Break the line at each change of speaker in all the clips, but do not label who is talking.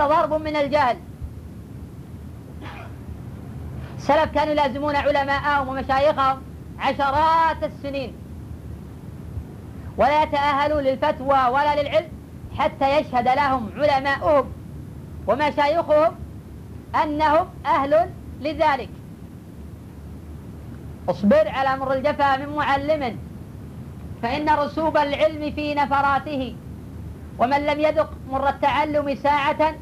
ضرب من الجهل. السلف كانوا يلازمون علماءهم ومشايخهم عشرات السنين. ولا يتأهلوا للفتوى ولا للعلم حتى يشهد لهم علماؤهم ومشايخهم أنهم أهل لذلك. اصبر على مر الجفا من معلم فإن رسوب العلم في نفراته. ومن لم يذق مر التعلم ساعة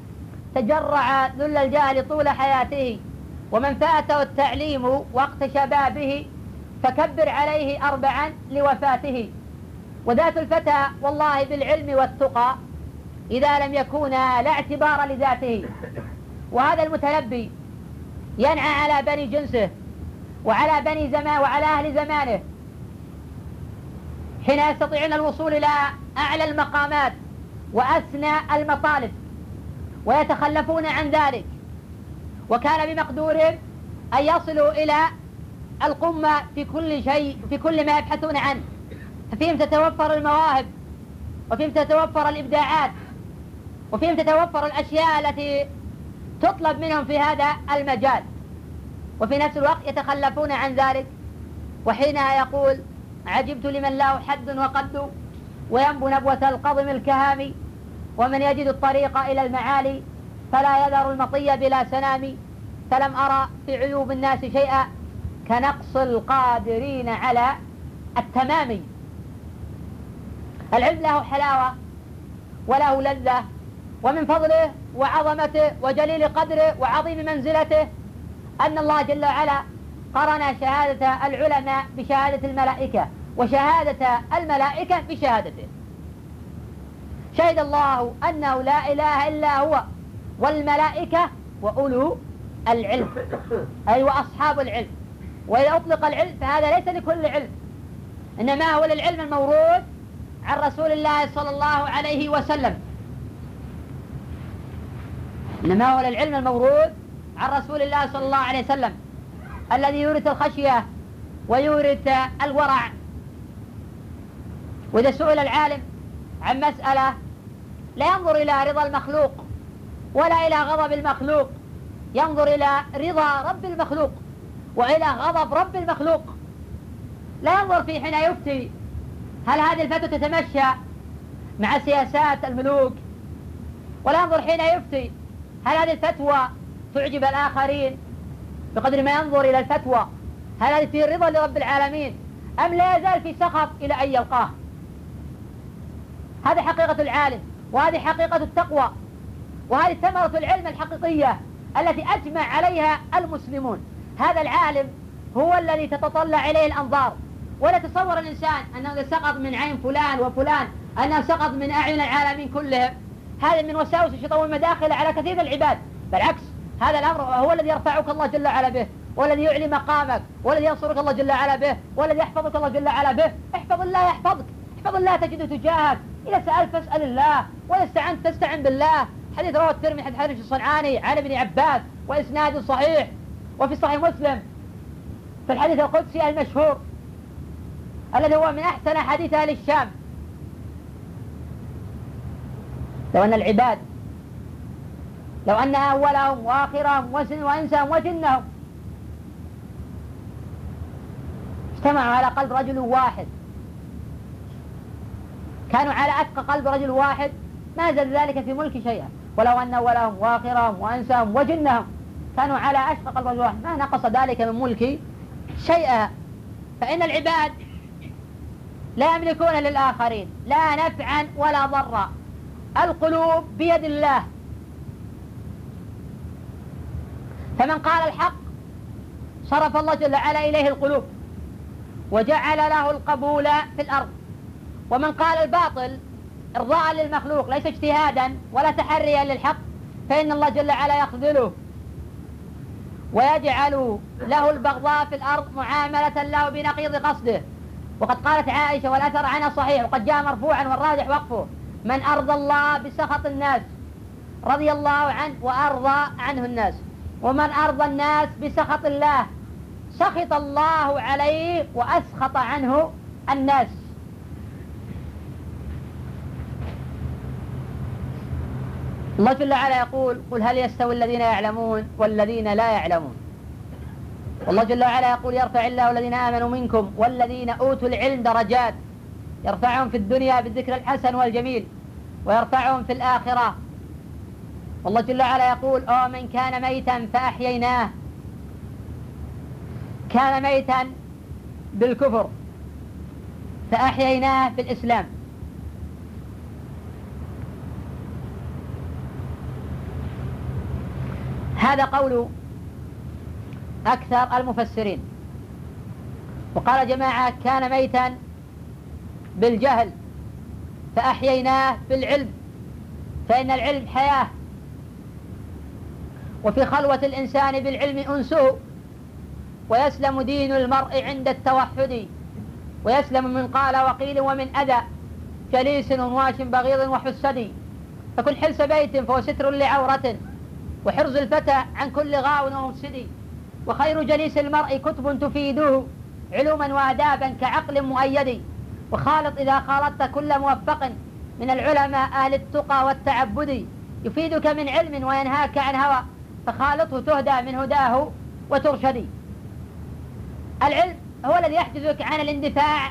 تجرع ذل الجهل طول حياته ومن فاته التعليم وقت شبابه فكبر عليه أربعا لوفاته. وذات الفتى والله بالعلم والتقى إذا لم يكونا لا اعتبار لذاته. وهذا المتنبي ينعى على بني جنسه وعلى بني زمان وعلى أهل زمانه. حين يستطيعون الوصول إلى أعلى المقامات وأسنى المطالب. ويتخلفون عن ذلك. وكان بمقدورهم أن يصلوا إلى القمة في كل شيء في كل ما يبحثون عنه. ففيهم تتوفر المواهب وفيهم تتوفر الإبداعات وفيهم تتوفر الأشياء التي تطلب منهم في هذا المجال. وفي نفس الوقت يتخلفون عن ذلك. وحينها يقول عجبت لمن له حد وقد وينبو نبوة القضم الكهام ومن يجد الطريق إلى المعالي فلا يذر المطية بلا سنام. فلم أرى في عيوب الناس شيئا كنقص القادرين على التمام. العلم له حلاوة وله لذة ومن فضله وعظمته وجليل قدره وعظيم منزلته أن الله جل وعلا قرن شهادة العلماء بشهادة الملائكة وشهادة الملائكة بشهادته. شهد الله أنه لا إله إلا هو والملائكة وأولو العلم. أي وأصحاب العلم. وإذا أطلق العلم فهذا ليس لكل علم. إنما هو للعلم الموروث عن رسول الله صلى الله عليه وسلم. إنما هو للعلم الموروث عن رسول الله صلى الله عليه وسلم. الذي يورث الخشية ويورث الورع. وإذا سئل العالم عن مسألة لا ينظر إلى رضا المخلوق ولا إلى غضب المخلوق. ينظر إلى رضا رب المخلوق وإلى غضب رب المخلوق. لا ينظر في حين يفتي هل هذه الفتوى تتمشى مع سياسات الملوك. ولا ينظر حين يفتي هل هذه الفتوى تعجب الآخرين بقدر ما ينظر إلى الفتوى. هل هذه في رضا لرب العالمين أم لا يزال في سخط إلى أن يلقاه. هذه حقيقة العالم. وهذه حقيقة التقوى وهذه ثمرة العلم الحقيقية التي أجمع عليها المسلمون. هذا العالم هو الذي تتطلع إليه الأنظار ولا تصور الإنسان أنه سقط من عين فلان وفلان أنه سقط من أعين العالمين كلهم هذا من وساوس الشيطان والمداخل على كثير العباد. بالعكس هذا الأمر هو الذي يرفعك الله جل وعلا به والذي يعلي مقامك والذي ينصرك الله جل وعلا به والذي يحفظك الله جل وعلا به. احفظ الله يحفظك احفظ الله تجده تجاهك. إذا سألت فاسأل الله وإذا استعنت فاستعن بالله. حديث رواه الترمذي حديث حديث الصنعاني عن ابن عباس وإسناد صحيح وفي صحيح مسلم. في الحديث القدسي المشهور الذي هو من أحسن حديث أهل الشام. لو أن العباد لو أن أولهم وآخرهم وإنسهم وجنهم اجتمعوا على قلب رجل واحد. كانوا على أتقى قلب رجل واحد ما زاد ذلك في ملك شيئا. ولو أن أولهم وآخرهم وأنسهم وجنهم كانوا على أشقى قلب رجل واحد. ما نقص ذلك من ملكي شيئا. فإن العباد لا يملكون للآخرين لا نفعا ولا ضرا. القلوب بيد الله. فمن قال الحق صرف الله جل وعلا إليه القلوب وجعل له القبول في الأرض. ومن قال الباطل إرضاء للمخلوق ليس اجتهادا ولا تحريا للحق فإن الله جل وعلا يخذله ويجعل له البغضاء في الأرض معاملة له بنقيض قصده. وقد قالت عائشة والأثر عنها صحيح وقد جاء مرفوعا والراجح وقفه. من أرضى الله بسخط الناس رضي الله عنه وأرضى عنه الناس. ومن أرضى الناس بسخط الله سخط الله عليه وأسخط عنه الناس. الله جل وعلا يقول قل هل يستوي الذين يعلمون والذين لا يعلمون؟ والله جل وعلا يقول يرفع الله الذين آمنوا منكم والذين أوتوا العلم درجات. يرفعهم في الدنيا بالذكر الحسن والجميل ويرفعهم في الآخرة. والله جل وعلا يقول أو من كان ميتا فأحييناه. كان ميتا بالكفر فأحييناه بالإسلام هذا قول أكثر المفسرين. وقال جماعة كان ميتا بالجهل فأحييناه بالعلم فإن العلم حياة. وفي خلوة الإنسان بالعلم أنسه ويسلم دين المرء عند التوحد ويسلم من قال وقيل ومن أذى جليس ومواش بغيض وحسد. فكن حلس بيت فهو ستر لعورة. وحرز الفتى عن كل غاو ومفسد وخير جليس المرء كتب تفيده علوما وآدابا كعقل مؤيد وخالط إذا خالطت كل موفق من العلماء أهل التقى والتعبد. يفيدك من علم وينهاك عن هوى فخالطه تهدى من هداه وترشدي. العلم هو الذي يحجزك عن الاندفاع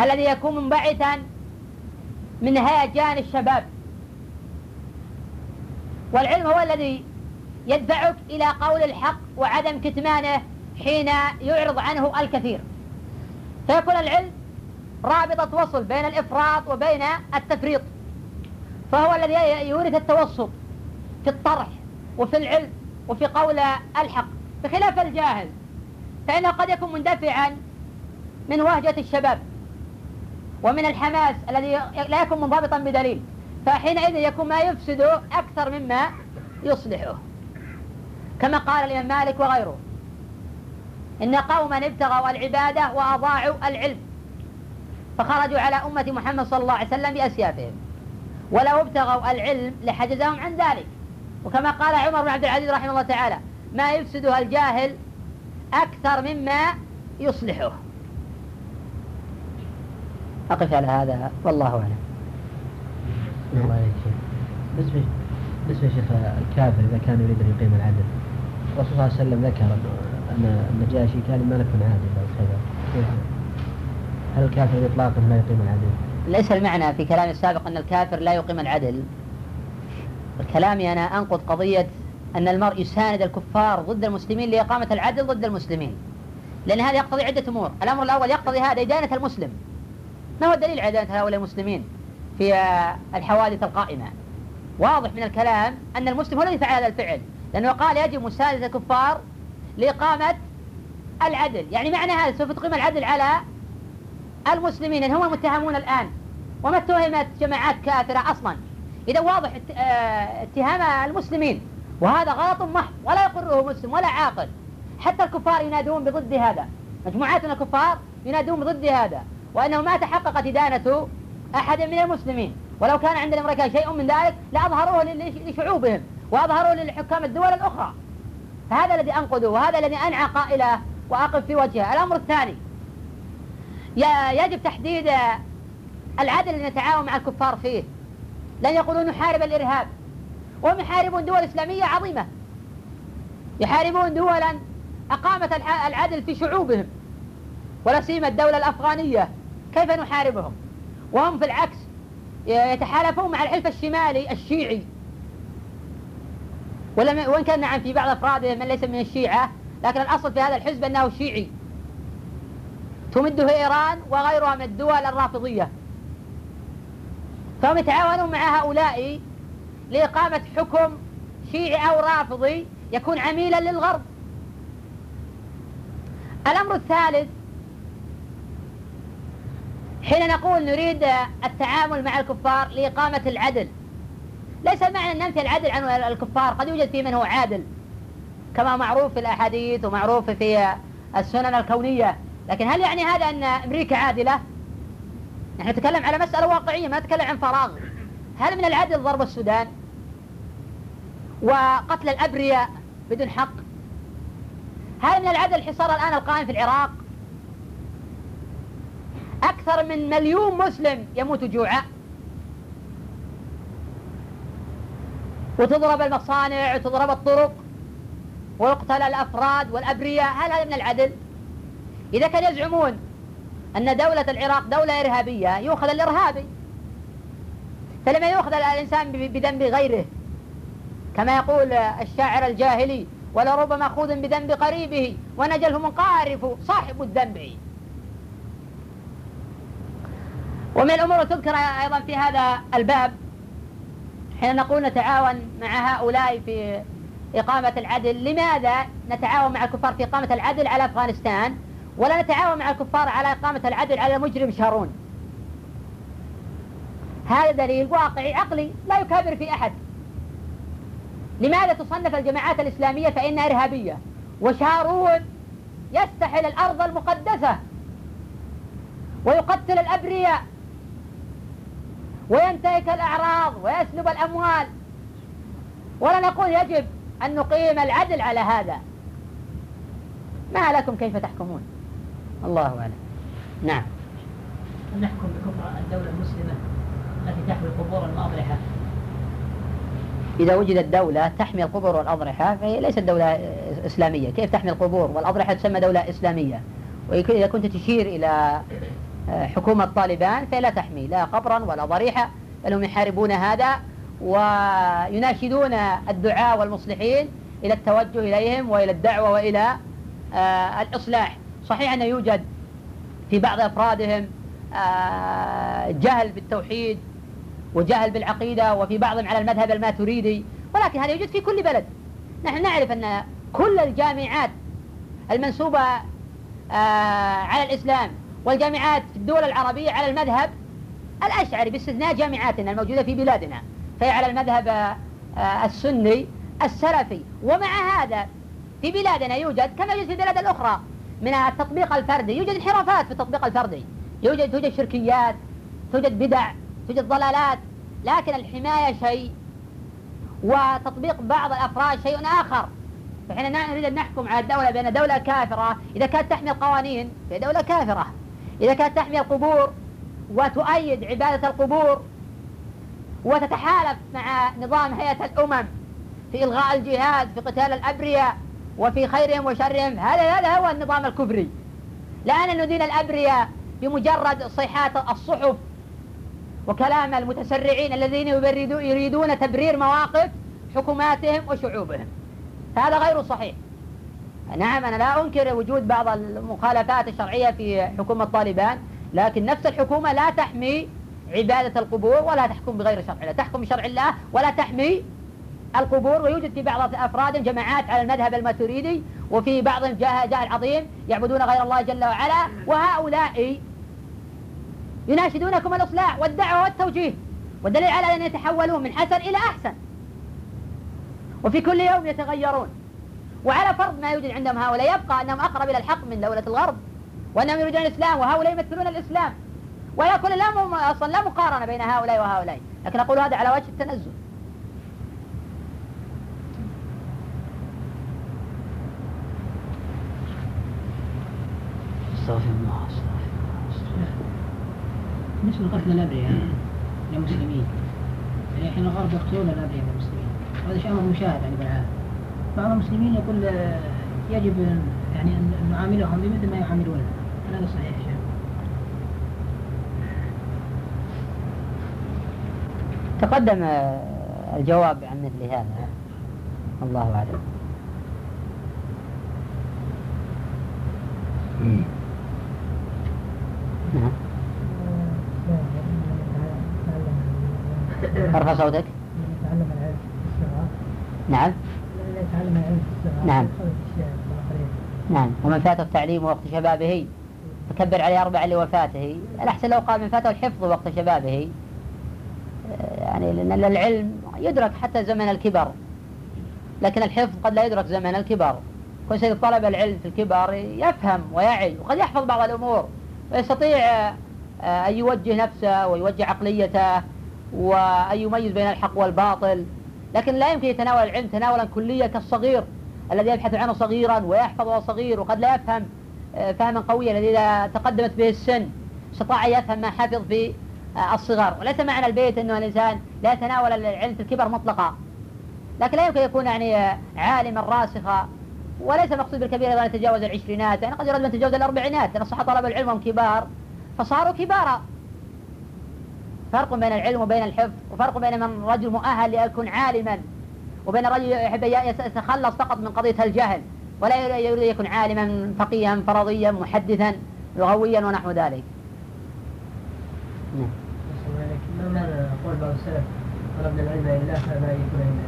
الذي يكون منبعثا من هيجان الشباب. والعلم هو الذي يدفعك إلى قول الحق وعدم كتمانه حين يعرض عنه الكثير. فيكون العلم رابطة وصل بين الإفراط وبين التفريط فهو الذي يورث التوسط في الطرح وفي العلم وفي قول الحق. بخلاف الجاهل فإنه قد يكون مندفعا من وهجة الشباب ومن الحماس الذي لا يكون منضبطا بدليل. فحينئذ يكون ما يفسد أكثر مما يصلحه كما قال الإمام مالك وغيره إن قوما ابتغوا العبادة وأضاعوا العلم فخرجوا على أمة محمد صلى الله عليه وسلم بأسيافهم ولو ابتغوا العلم لحجزهم عن ذلك. وكما قال عمر بن عبد العزيز رحمه الله تعالى ما يفسدها الجاهل أكثر مما يصلحه. أقف على هذا والله أعلم.
الله يا بالنسبة بالنسبة يا شيخ الكافر إذا كان يريد أن يقيم العدل الرسول صلى الله عليه وسلم ذكر أن النجاشي كان نكون عادل أو كذا هل الكافر إطلاقا لا يقيم العدل؟
ليس المعنى في كلامي السابق أن الكافر لا يقيم العدل. كلامي أنا أنقض قضية أن المرء يساند الكفار ضد المسلمين لإقامة العدل ضد المسلمين. لأن هذا يقتضي عدة أمور. الأمر الأول يقتضي هذا إدانة المسلم. ما هو الدليل على إدانة هؤلاء المسلمين؟ في الحوادث القائمة. واضح من الكلام أن المسلم هو الذي فعل هذا الفعل. لأنه قال يجب مساندة الكفار لإقامة العدل. يعني معنى هذا سوف تقيم العدل على المسلمين. هم المتهمون الآن. وما اتهمت جماعات كافرة أصلا. إذا واضح آه، اتهام المسلمين. وهذا غلط محض. ولا يقره مسلم ولا عاقل. حتى الكفار ينادون بضد هذا. مجموعات من الكفار ينادون بضد هذا. وأنه ما تحققت إدانة أحد من المسلمين. ولو كان عند الأمريكان شيء من ذلك لأظهروه لشعوبهم وأظهروه لحكام الدول الأخرى. فهذا الذي أنقذه وهذا الذي أنعى قائله وأقف في وجهه. الأمر الثاني يجب تحديد العدل اللي نتعاون مع الكفار فيه. لن يقولوا نحارب الإرهاب. وهم يحاربون دول إسلامية عظيمة. يحاربون دولا أقامت العدل في شعوبهم ولا سيما الدولة الأفغانية. كيف نحاربهم؟ وهم في العكس يتحالفون مع الحلف الشمالي الشيعي. ولم وإن كان نعم في بعض أفراده من ليس من الشيعة لكن الأصل في هذا الحزب أنه شيعي. تمده إيران وغيرها من الدول الرافضية. فهم يتعاونون مع هؤلاء لإقامة حكم شيعي أو رافضي يكون عميلا للغرب. الأمر الثالث حين نقول نريد التعامل مع الكفار لإقامة العدل. ليس المعنى أن ننفي العدل عن الكفار قد يوجد في من هو عادل كما معروف في الأحاديث ومعروف في السنن الكونية. لكن هل يعني هذا أن أمريكا عادلة؟ نحن نتكلم على مسألة واقعية ما نتكلم عن فراغ. هل من العدل ضرب السودان وقتل الأبرياء بدون حق؟ هل من العدل الحصار الآن القائم في العراق؟ أكثر من مليون مسلم يموت جوعا. وتضرب المصانع وتضرب الطرق ويقتل الأفراد والأبرياء هل هذا من العدل؟ إذا كانوا يزعمون أن دولة العراق دولة إرهابية يؤخذ الإرهابي. فلما يؤخذ الإنسان بذنب غيره كما يقول الشاعر الجاهلي ولربما مأخوذ بذنب قريبه ونجله منقارف صاحب الذنب ومن الأمور تذكر أيضا في هذا الباب حين نقول نتعاون مع هؤلاء في إقامة العدل؟ لماذا نتعاون مع الكفار في إقامة العدل على أفغانستان ولا نتعاون مع الكفار على إقامة العدل على المجرم شارون؟ هذا دليل واقعي عقلي لا يكابر في أحد. لماذا تصنف الجماعات الإسلامية فإنها إرهابية؟ وشارون يستحل الأرض المقدسة ويقتل الأبرياء وينتهك الأعراض ويسلب الأموال. ولا نقول يجب أن نقيم العدل على هذا. ما لكم كيف تحكمون؟ الله أعلم. نعم.
نحكم بكفر الدولة المسلمة التي تحوي القبور والأضرحة
إذا وجدت دولة تحمي القبور والأضرحة فهي ليست دولة إسلامية. كيف تحمي القبور؟ والأضرحة تسمى دولة إسلامية. وإذا كنت تشير إلى حكومة طالبان فهي لا تحمي لا قبرا ولا ضريحة هم يحاربون هذا ويناشدون الدعاء والمصلحين إلى التوجه إليهم وإلى الدعوة وإلى آه، الإصلاح. صحيح أنه يوجد في بعض أفرادهم آه، جهل بالتوحيد وجهل بالعقيدة وفي بعضهم على المذهب الماتريدي ولكن هذا يوجد في كل بلد. نحن نعرف أن كل الجامعات المنسوبة آه، على الإسلام والجامعات في الدول العربية على المذهب الأشعري باستثناء جامعاتنا الموجودة في بلادنا. فهي على المذهب آه، السني السلفي. ومع هذا في بلادنا يوجد كما يوجد في البلاد الأخرى من التطبيق الفردي. يوجد انحرافات في التطبيق الفردي. يوجد توجد شركيات توجد بدع توجد ضلالات. لكن الحماية شيء وتطبيق بعض الأفراد شيء آخر. فحين نريد أن نحكم على الدولة بأن دولة كافرة. إذا كانت تحمي القوانين فهي دولة كافرة. إذا كانت تحمي القبور وتؤيد عبادة القبور وتتحالف مع نظام هيئة الأمم في إلغاء الجهاد في قتال الأبرياء وفي خيرهم وشرهم هذا هذا هو النظام الكفري لأن ندين الأبرياء بمجرد صيحات الصحف وكلام المتسرعين الذين يريدون تبرير مواقف حكوماتهم وشعوبهم. هذا غير صحيح. نعم أنا لا أنكر وجود بعض المخالفات الشرعية في حكومة طالبان لكن نفس الحكومة لا تحمي عبادة القبور ولا تحكم بغير شرع الله. تحكم بشرع الله ولا تحمي القبور ويوجد في بعض أفراد جماعات على المذهب الماتريدي وفي بعضهم جاهل عظيم يعبدون غير الله جل وعلا وهؤلاء يناشدونكم الإصلاح والدعوة والتوجيه. والدليل على أن يتحولون من حسن إلى أحسن. وفي كل يوم يتغيرون. وعلى فرض ما يوجد عندهم هؤلاء يبقى أنهم أقرب إلى الحق من دولة الغرب وأنهم يريدون الإسلام وهؤلاء يمثلون الإسلام. ولا كل لا أصلا لا مقارنة بين هؤلاء وهؤلاء لكن أقول هذا على وجه التنزل
أستغفر الله
بالنسبة لقتل الأبرياء للمسلمين. يعني الحين الغرب يقتلون الأبرياء للمسلمين وهذا شيء أمر مشاهد يعني بالعالم. بعض المسلمين يقول يجب يعني أن نعاملهم بمثل ما يعاملوننا هذا صحيح شيء
تقدم آه، الجواب عن مثل هذا. الله أعلم. نعم. ارفع صوتك. نعم. العلم نعم. نعم. ومن فاته التعليم وقت شبابه فكبر عليه أربع لوفاته. الأحسن لو قال من فاته الحفظ وقت شبابه. يعني لأن العلم يدرك حتى زمن الكبر. لكن الحفظ قد لا يدرك زمن الكبر. كل شيء طلب العلم في الكبر يفهم ويعي وقد يحفظ بعض الأمور. ويستطيع آه، أن يوجه نفسه ويوجه عقليته وأن يميز بين الحق والباطل. لكن لا يمكن يتناول العلم تناولا كليا كالصغير. الذي يبحث عنه صغيرا ويحفظ وهو صغير وقد لا يفهم آه، فهما قويا الذي إذا تقدمت به السن استطاع يفهم ما حفظ في آه، الصغر. وليس معنى البيت أنه الإنسان لا يتناول العلم في الكبر مطلقا. لكن لا يمكن يكون يعني عالما راسخا. وليس المقصود بالكبير أيضا يتجاوز العشرينات. يعني قد يراد من يتجاوز الأربعينات لأن الصحة طلب العلم هم كبار. فصاروا كبارا. فرق بين العلم وبين الحفظ وفرق بين من رجل مؤهل ليكون عالما. وبين رجل يحب يتخلص فقط من قضية الجهل ولا يريد أن يكون عالما فقيها فرضيا محدثا لغويا ونحو ذلك.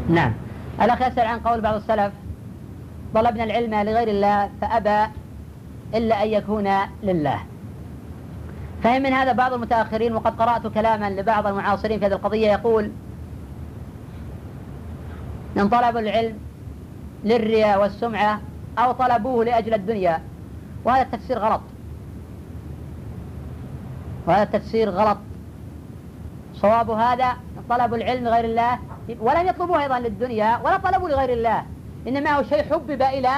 نعم.
الأخ يسأل عن قول بعض السلف طلبنا العلم لغير الله فأبى إلا أن يكون لله. فهم من هذا بعض المتأخرين وقد قرأت كلاما لبعض المعاصرين في هذه القضية يقول من طلب العلم للرياء والسمعة أو طلبوه لأجل الدنيا. وهذا التفسير غلط. وهذا التفسير غلط. صواب هذا طلبوا العلم لغير الله. ولم يطلبوه أيضا للدنيا ولا طلبوا لغير الله. إنما هو شيء حبب إلى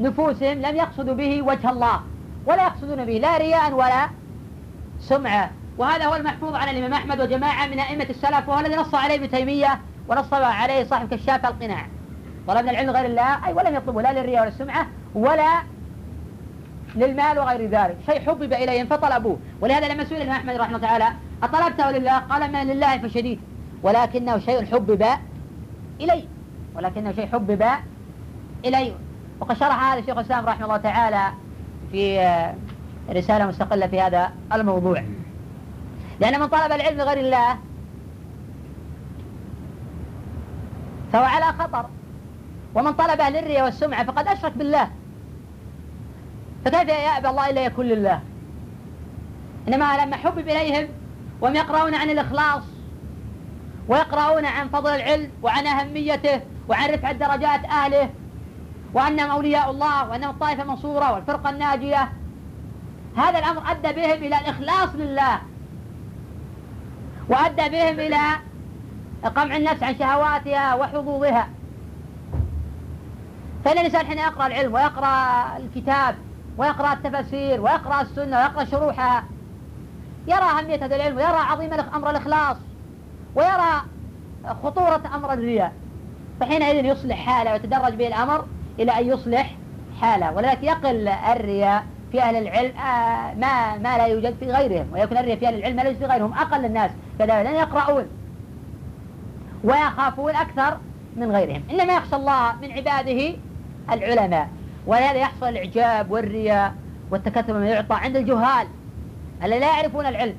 نفوسهم لم يقصدوا به وجه الله. ولا يقصدون به لا رياء ولا سمعة. وهذا هو المحفوظ عن الإمام أحمد وجماعة من أئمة السلف وهو الذي نص عليه ابن تيمية ونص عليه صاحب كشاف القناع. طلبنا العلم غير الله أي ولم يطلبوا لا للرياء ولا السمعة ولا للمال وغير ذلك. شيء حبب إليهم فطلبوه. ولهذا لما سئل الإمام أحمد رحمه الله تعالى أطلبته لله؟ قال ما لله فشديد. ولكنه شيء حبب إليه ولكنه شيء حبب إليه وقد شرح هذا الشيخ الإسلام رحمه الله تعالى في رسالة مستقلة في هذا الموضوع. لأن من طلب العلم لغير الله فهو على خطر. ومن طلبه للرياء والسمعة فقد أشرك بالله. فكيف يأبى الله إلا يكون لله؟ إنما لما حبب إليهم وهم يقرؤون عن الإخلاص ويقرؤون عن فضل العلم وعن أهميته وعن رفع درجات أهله وأنهم أولياء الله وأنهم الطائفة المنصورة والفرقة الناجية هذا الأمر أدى بهم إلى الإخلاص لله. وأدى بهم إلى قمع النفس عن شهواتها وحظوظها. فإن الإنسان حين يقرأ العلم ويقرأ الكتاب ويقرأ التفاسير ويقرأ السنة ويقرأ شروحها يرى أهمية هذا العلم ويرى عظيم أمر الإخلاص ويرى خطورة أمر الرياء. فحينئذ يصلح حاله ويتدرج به الأمر إلى أن يصلح حاله ولذلك يقل الرياء في أهل العلم آه ما ما لا يوجد في غيرهم ويكون الرياء في أهل العلم ما لا يوجد في غيرهم أقل الناس. كذلك لأن يقرؤون ويخافون أكثر من غيرهم. إنما يخشى الله من عباده العلماء. ولهذا يحصل الإعجاب والرياء والتكتم ما يعطى عند الجهال الذين لا يعرفون العلم.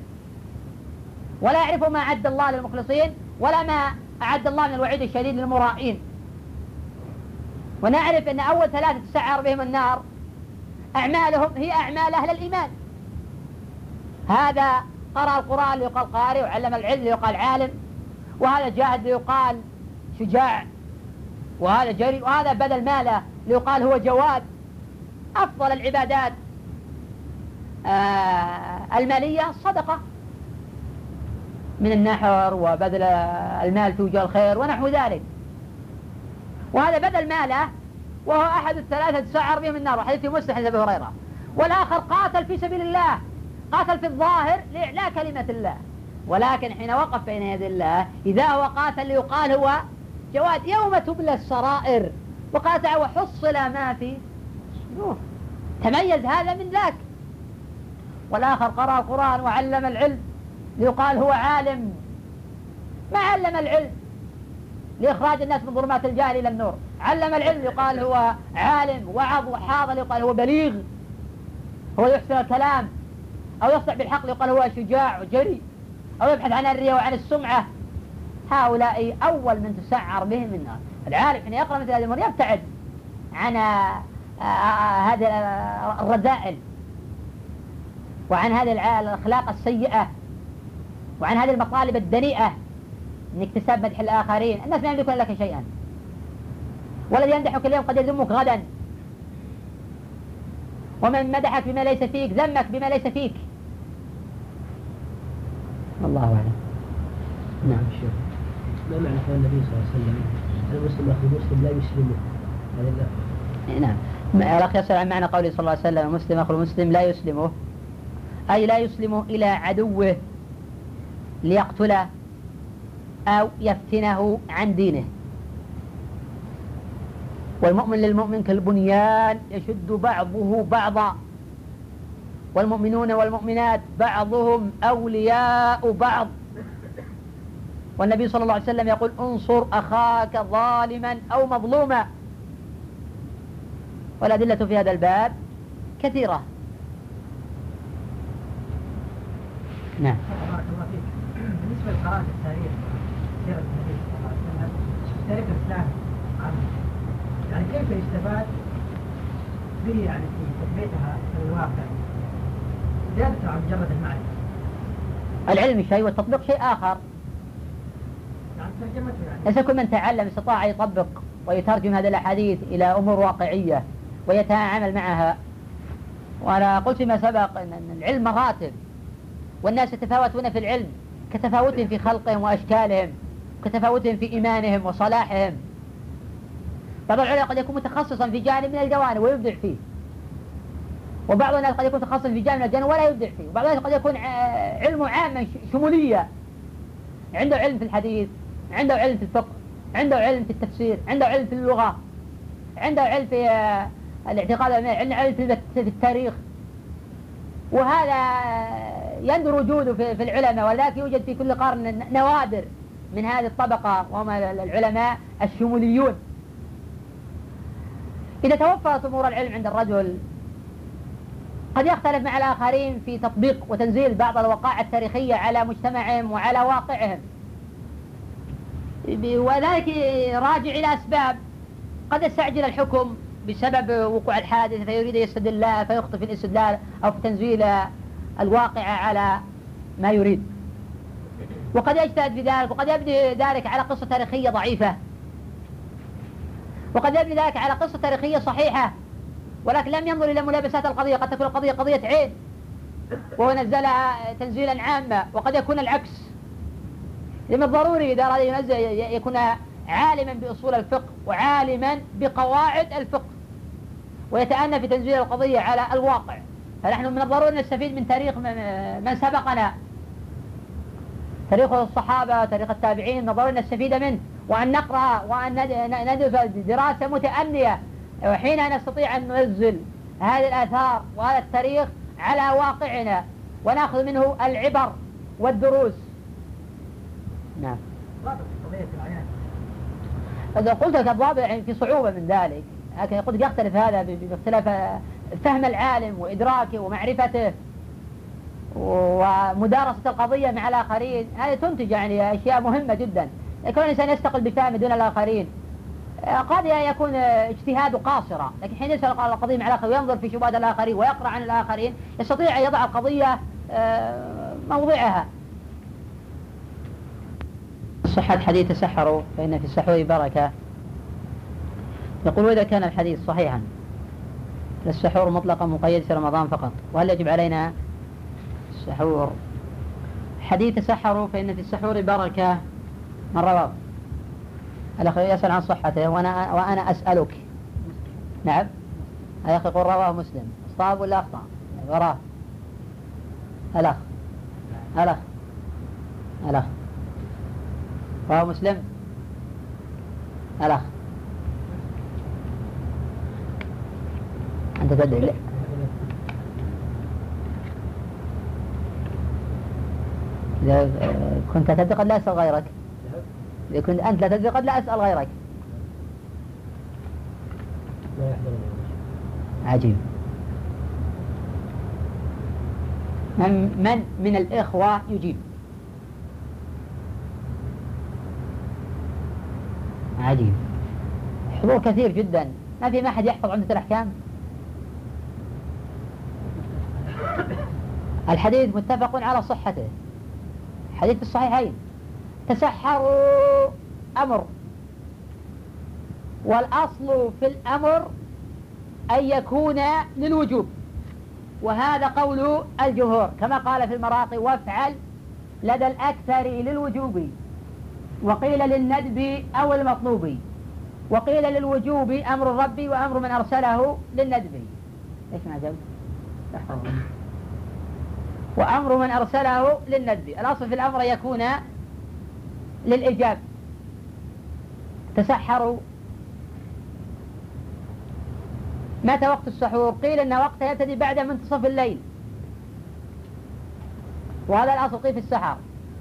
ولا يعرفون ما أعد الله للمخلصين ولا ما أعد الله من الوعيد الشديد للمرائين. ونعرف أن أول ثلاثة تسعر بهم النار أعمالهم هي أعمال أهل الإيمان. هذا قرأ القرآن ليقال قارئ وعلم العلم ليقال عالم. وهذا جاهد ليقال شجاع وهذا جري وهذا بذل ماله ليقال هو جواد. أفضل العبادات آه المالية صدقة. من النحر وبذل المال في وجه الخير ونحو ذلك. وهذا بذل ماله وهو أحد الثلاثة تسعر بهم النار وحديث مسلم حديث أبي هريرة. والآخر قاتل في سبيل الله قاتل في الظاهر لإعلاء كلمة الله. ولكن حين وقف بين يدي الله إذا هو قاتل ليقال هو جواد يوم تبلى السرائر. وقال تعالى وحصل ما في. تميز هذا من ذاك. والآخر قرأ القرآن وعلم العلم. ليقال هو عالم. ما علم العلم؟ لإخراج الناس من ظلمات الجاهل إلى النور. علم العلم يقال هو عالم وعظ وحاضر يقال هو بليغ. هو يحسن الكلام. أو يصدع بالحق يقال هو شجاع وجري أو يبحث عن الرياء وعن السمعة. هؤلاء أول من تسعر بهم النار العارف حين يقرأ مثل هذه الأمور يبتعد عن آه، آه، هذه الرذائل وعن هذه الأخلاق السيئة وعن هذه المطالب الدنيئة من اكتساب مدح الآخرين. الناس ما يملكون لك شيئا. والذي يمدحك اليوم قد يذمك غدا. ومن مدحك بما ليس فيك ذمك بما ليس فيك.
الله أعلم. نعم. شيخ ما معنى قول النبي صلى الله عليه وسلم؟ المسلم أخو المسلم لا يسلمه هذا
نعم. الأخ يسأل عن معنى قوله صلى الله عليه وسلم المسلم أخو المسلم لا يسلمه أي لا يسلم إلى عدوه ليقتله أو يفتنه عن دينه. والمؤمن للمؤمن كالبنيان يشد بعضه بعضا. والمؤمنون والمؤمنات بعضهم أولياء بعض. والنبي صلى الله عليه وسلم يقول انصر أخاك ظالما أو مظلوما. والأدلة في هذا الباب كثيرة.
نعم. بالنسبة لقراءة التاريخ سيرة النبي صلى الله عليه وسلم تاريخ الإسلام عنه يعني كيف يستفاد به يعني في تطبيقها في الواقع؟ مجرد المعرفة.
العلم شيء والتطبيق شيء آخر.
يعني ترجمته يعني.
ليس كل من تعلم استطاع يطبق ويترجم هذه الأحاديث إلى أمور واقعية ويتعامل معها. وأنا قلت فيما سبق أن العلم مراتب والناس يتفاوتون في العلم كتفاوتهم في خلقهم وأشكالهم كتفاوتهم في إيمانهم وصلاحهم. بعض العلماء قد يكون متخصصا في جانب من الجوانب ويبدع فيه. وبعض الناس قد يكون متخصص في جانب الجانب ولا يبدع فيه. وبعض الناس قد يكون علمه عاما شمولية. عنده علم في الحديث عنده علم في الفقه عنده علم في التفسير عنده علم في اللغة عنده علم في آه، الاعتقاد عنده علم في التاريخ. وهذا يندر وجوده في العلماء ولكن يوجد في كل قرن نوادر من هذه الطبقة وهم العلماء الشموليون. إذا توفرت أمور العلم عند الرجل قد يختلف مع الآخرين في تطبيق وتنزيل بعض الوقائع التاريخية على مجتمعهم وعلى واقعهم. وذلك راجع إلى أسباب قد يستعجل الحكم بسبب وقوع الحادث فيريد يستدل فيخطئ في الاستدلال أو في تنزيل الواقع على ما يريد. وقد يجتهد في ذلك وقد يبني ذلك على قصة تاريخية ضعيفة. وقد يبني ذلك على قصة تاريخية صحيحة. ولكن لم ينظر إلى ملابسات القضية قد تكون القضية قضية عين. وهو نزلها تنزيلا عاما وقد يكون العكس. لما الضروري إذا أراد ينزل يكون عالما بأصول الفقه وعالما بقواعد الفقه. ويتأنى في تنزيل القضية على الواقع. فنحن من الضروري نستفيد من تاريخ من سبقنا. تاريخ الصحابة تاريخ التابعين من الضروري نستفيد منه. وأن نقرأ وأن ندرس دراسة متأنية. وحين نستطيع أن ننزل هذه الآثار وهذا التاريخ على واقعنا ونأخذ منه العبر والدروس. نعم. إذا قلت لك الضابط يعني في صعوبة من ذلك لكن قد يختلف هذا باختلاف فهم العالم وإدراكه ومعرفته ومدارسة القضية مع الآخرين. هذه تنتج يعني أشياء مهمة جدا. يكون الإنسان يستقل بفهمه دون الآخرين. قد يكون اجتهاده قاصرا لكن حين يسأل القضية مع الآخرين وينظر في شبهات الآخرين ويقرأ عن الآخرين يستطيع أن يضع القضية آه، موضعها. صحة حديث تسحروا فإن في السحور بركة. يقول إذا كان الحديث صحيحا للسحور مطلقا مقيد في رمضان فقط. وهل يجب علينا السحور؟ حديث تسحروا فإن في السحور بركة. من رواه؟ الأخ يسأل عن صحته وأنا, وأنا أسألك. نعم؟ الأخ يقول رواه مسلم. صاب ولا أخطأ؟ وراه الأخ. الأخ. الأخ. رواه مسلم؟ الأخ. أنت تدري إذا كنت تدري قد لا أسأل غيرك. إذا كنت أنت لا تدري قد لا أسأل غيرك. عجيب. من, من من الإخوة يجيب. عجيب. حضور كثير جدا. ما في ما أحد يحفظ عمدة الأحكام؟ الحديث متفق على صحته. حديث الصحيحين. تسحروا أمر. والأصل في الأمر أن يكون للوجوب. وهذا قول الجمهور كما قال في المراقي وافعل لدى الأكثر للوجوب. وقيل للندب أو المطلوب. وقيل للوجوب أمر الرب وأمر من أرسله للندب. إيش ما جاب وأمر من أرسله للندب. الأصل في الأمر يكون للإجاب تسحروا. متى وقت السحور؟ قيل أن وقته يبتدي بعد منتصف الليل. وهذا الأصل في السحر.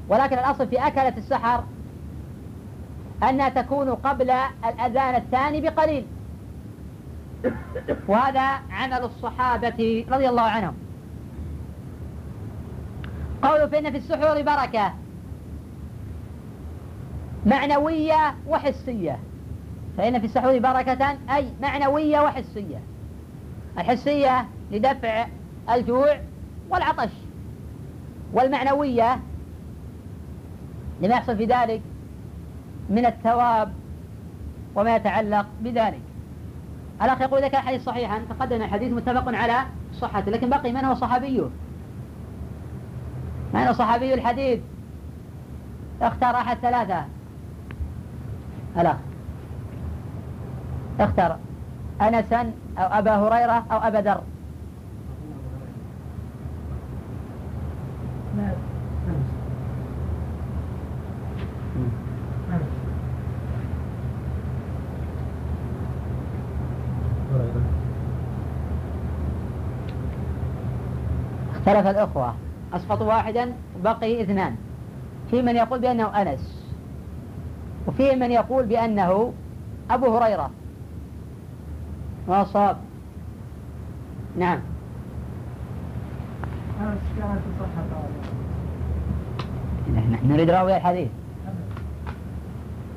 ولكن الأصل في أكلة السحر أنها تكون قبل الأذان الثاني بقليل. وهذا عمل الصحابة رضي الله عنهم. قولوا فإن في السحور بركة. معنوية وحسية. فإن في السحور بركة أي معنوية وحسية. الحسية لدفع الجوع والعطش. والمعنوية لما يحصل في ذلك من الثواب وما يتعلق بذلك. الأخ يقول إذا كان الحديث صحيحا؟ تقدم الحديث متفق على صحته لكن بقي من هو صحابيه من هو صحابي الحديث؟ اختار أحد ثلاثة. الأخ اختر أنسا أو أبا هريرة أو أبا ذر. اختلف الأخوة. أسقطوا واحدا بقي اثنان. في من يقول بأنه أنس. وفي من يقول بأنه أبو هريرة. وصاب نعم. نحن نريد رأوي الحديث.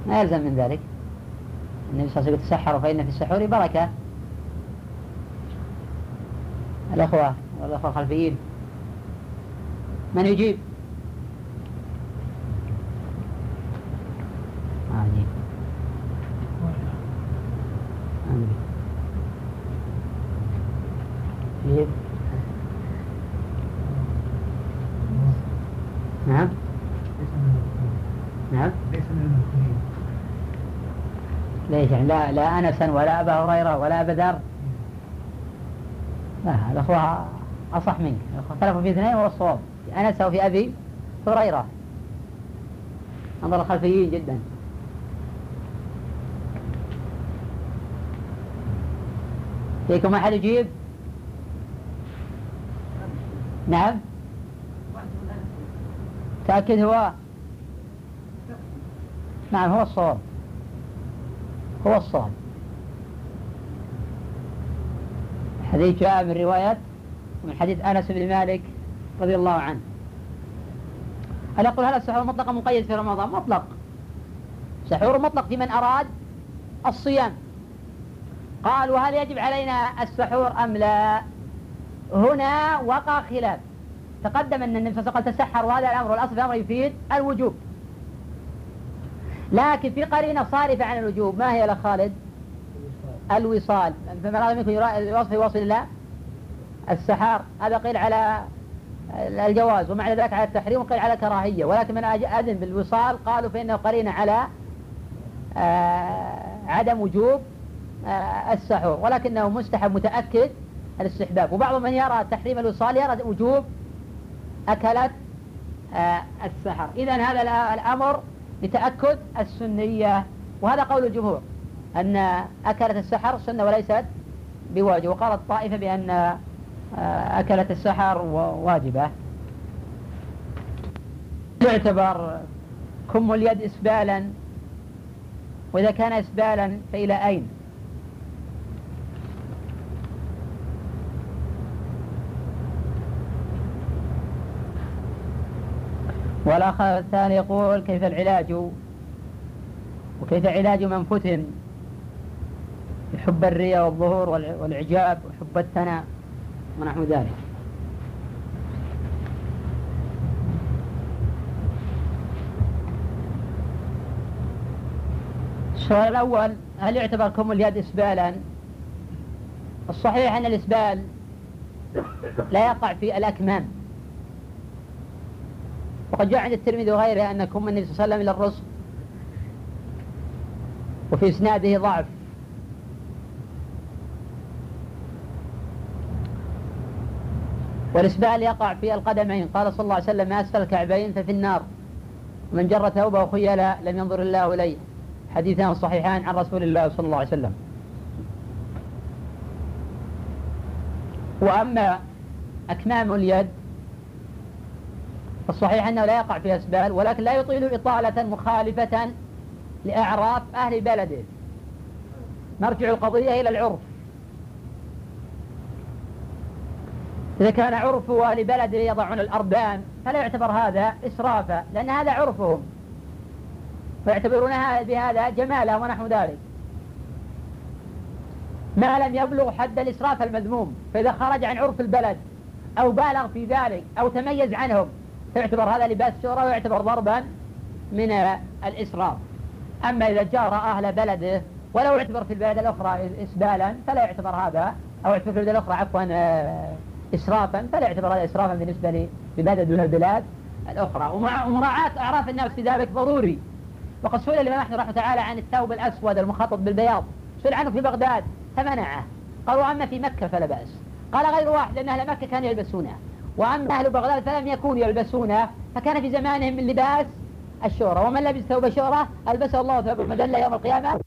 ما يلزم من ذلك. النبي صلى الله عليه وسلم تسحروا فإن في السحور بركة. الأخوة والأخوة الخلفيين. من يجيب آه يجيب نعم نعم ليش يعني لا لا انسا ولا أبا هريرة ولا أبا ذر. لا الأخوة أصح منك. اختلفوا في اثنين وهو الصواب. في أنس وفي أبي هريرة. انظر الخلفيين جدا. فيكم أحد يجيب؟ نعم. تأكد هو؟ نعم هو الصواب. هو الصواب حديث جاء من رواية من حديث أنس بن مالك رضي الله عنه. هل يقول هل السحور مطلق مقيد في رمضان؟ مطلق. سحور مطلق في من أراد الصيام. قال وهل يجب علينا السحور أم لا؟ هنا وقع خلاف. تقدم أن النبي صلى الله عليه وسلم تسحر وهذا الأمر والأصل في الأمر يفيد الوجوب. لكن في قرينة صارفة عن الوجوب ما هي يا خالد؟ الوصال. فمن أراد منكم يوصف يوصل الله؟ السحار. هذا قيل على الجواز ومعنى ذلك على التحريم وقيل على الكراهية. ولكن من أذن بالوصال قالوا فإنه قرينة على آه، عدم وجوب آه، السحور. ولكنه مستحب متأكد الاستحباب. وبعض من يرى تحريم الوصال يرى وجوب أكلت آه، السحر. إذا هذا الأمر لتأكد السنية. وهذا قول الجمهور أن أكلت السحر سنة وليست بواجب وقالت طائفة بأن آه، أكلت السحر واجبة. يعتبر كم اليد إسبالا وإذا كان إسبالا فإلى أين؟ والآخر الثاني يقول كيف العلاج؟ وكيف علاج من فتن بحب الرياء والظهور والإعجاب وحب الثناء. ونحو ذلك. السؤال الأول هل يعتبر كم اليد إسبالا؟ الصحيح أن الإسبال لا يقع في الأكمام. وقد جاء عند الترمذي وغيره أن كم النبي صلى الله عليه وسلم إلى الرسل. وفي إسناده ضعف. والإسبال يقع في القدمين. قال صلى الله عليه وسلم ما أسفل الكعبين ففي النار. من جر ثوبه خيلا لم ينظر الله إليه. حديثان صحيحان عن رسول الله صلى الله عليه وسلم. وأما أكمام اليد فالصحيح أنه لا يقع فيها إسبال ولكن لا يطيل إطالة مخالفة لأعراف أهل بلده. نرجع القضية إلى العرف. إذا كان عرف أهل بلده يضعون الأربان فلا يعتبر هذا إسرافا لأن هذا عرفهم. فيعتبرونها بهذا جمالا ونحو ذلك. ما لم يبلغ حد الإسراف المذموم فإذا خرج عن عرف البلد أو بالغ في ذلك أو تميز عنهم فيعتبر هذا لباس شهرة ويعتبر ضربا من الإسراف أما إذا جار أهل بلده ولو اعتبر في البلد الأخرى إسبالا فلا يعتبر هذا أو اعتبر في البلد الأخرى عفوا آه، إسرافا فلا يعتبر هذا إسرافا بالنسبة لبلد دون البلاد الأخرى. ومراعاة أعراف الناس في ذلك ضروري. وقد سئل الإمام أحمد رحمه تعالى عن الثوب الأسود المخطط بالبياض. سئل عنه في بغداد فمنعه. قالوا أما في مكة فلا بأس. قال غير واحد لأن أهل مكة كانوا يلبسونه. وأما أهل بغداد فلم يكونوا يلبسونه فكان في زمانهم من لباس الشورى. ومن لبس ثوب الشورى؟ ألبسه الله ثوب المدلة يوم القيامة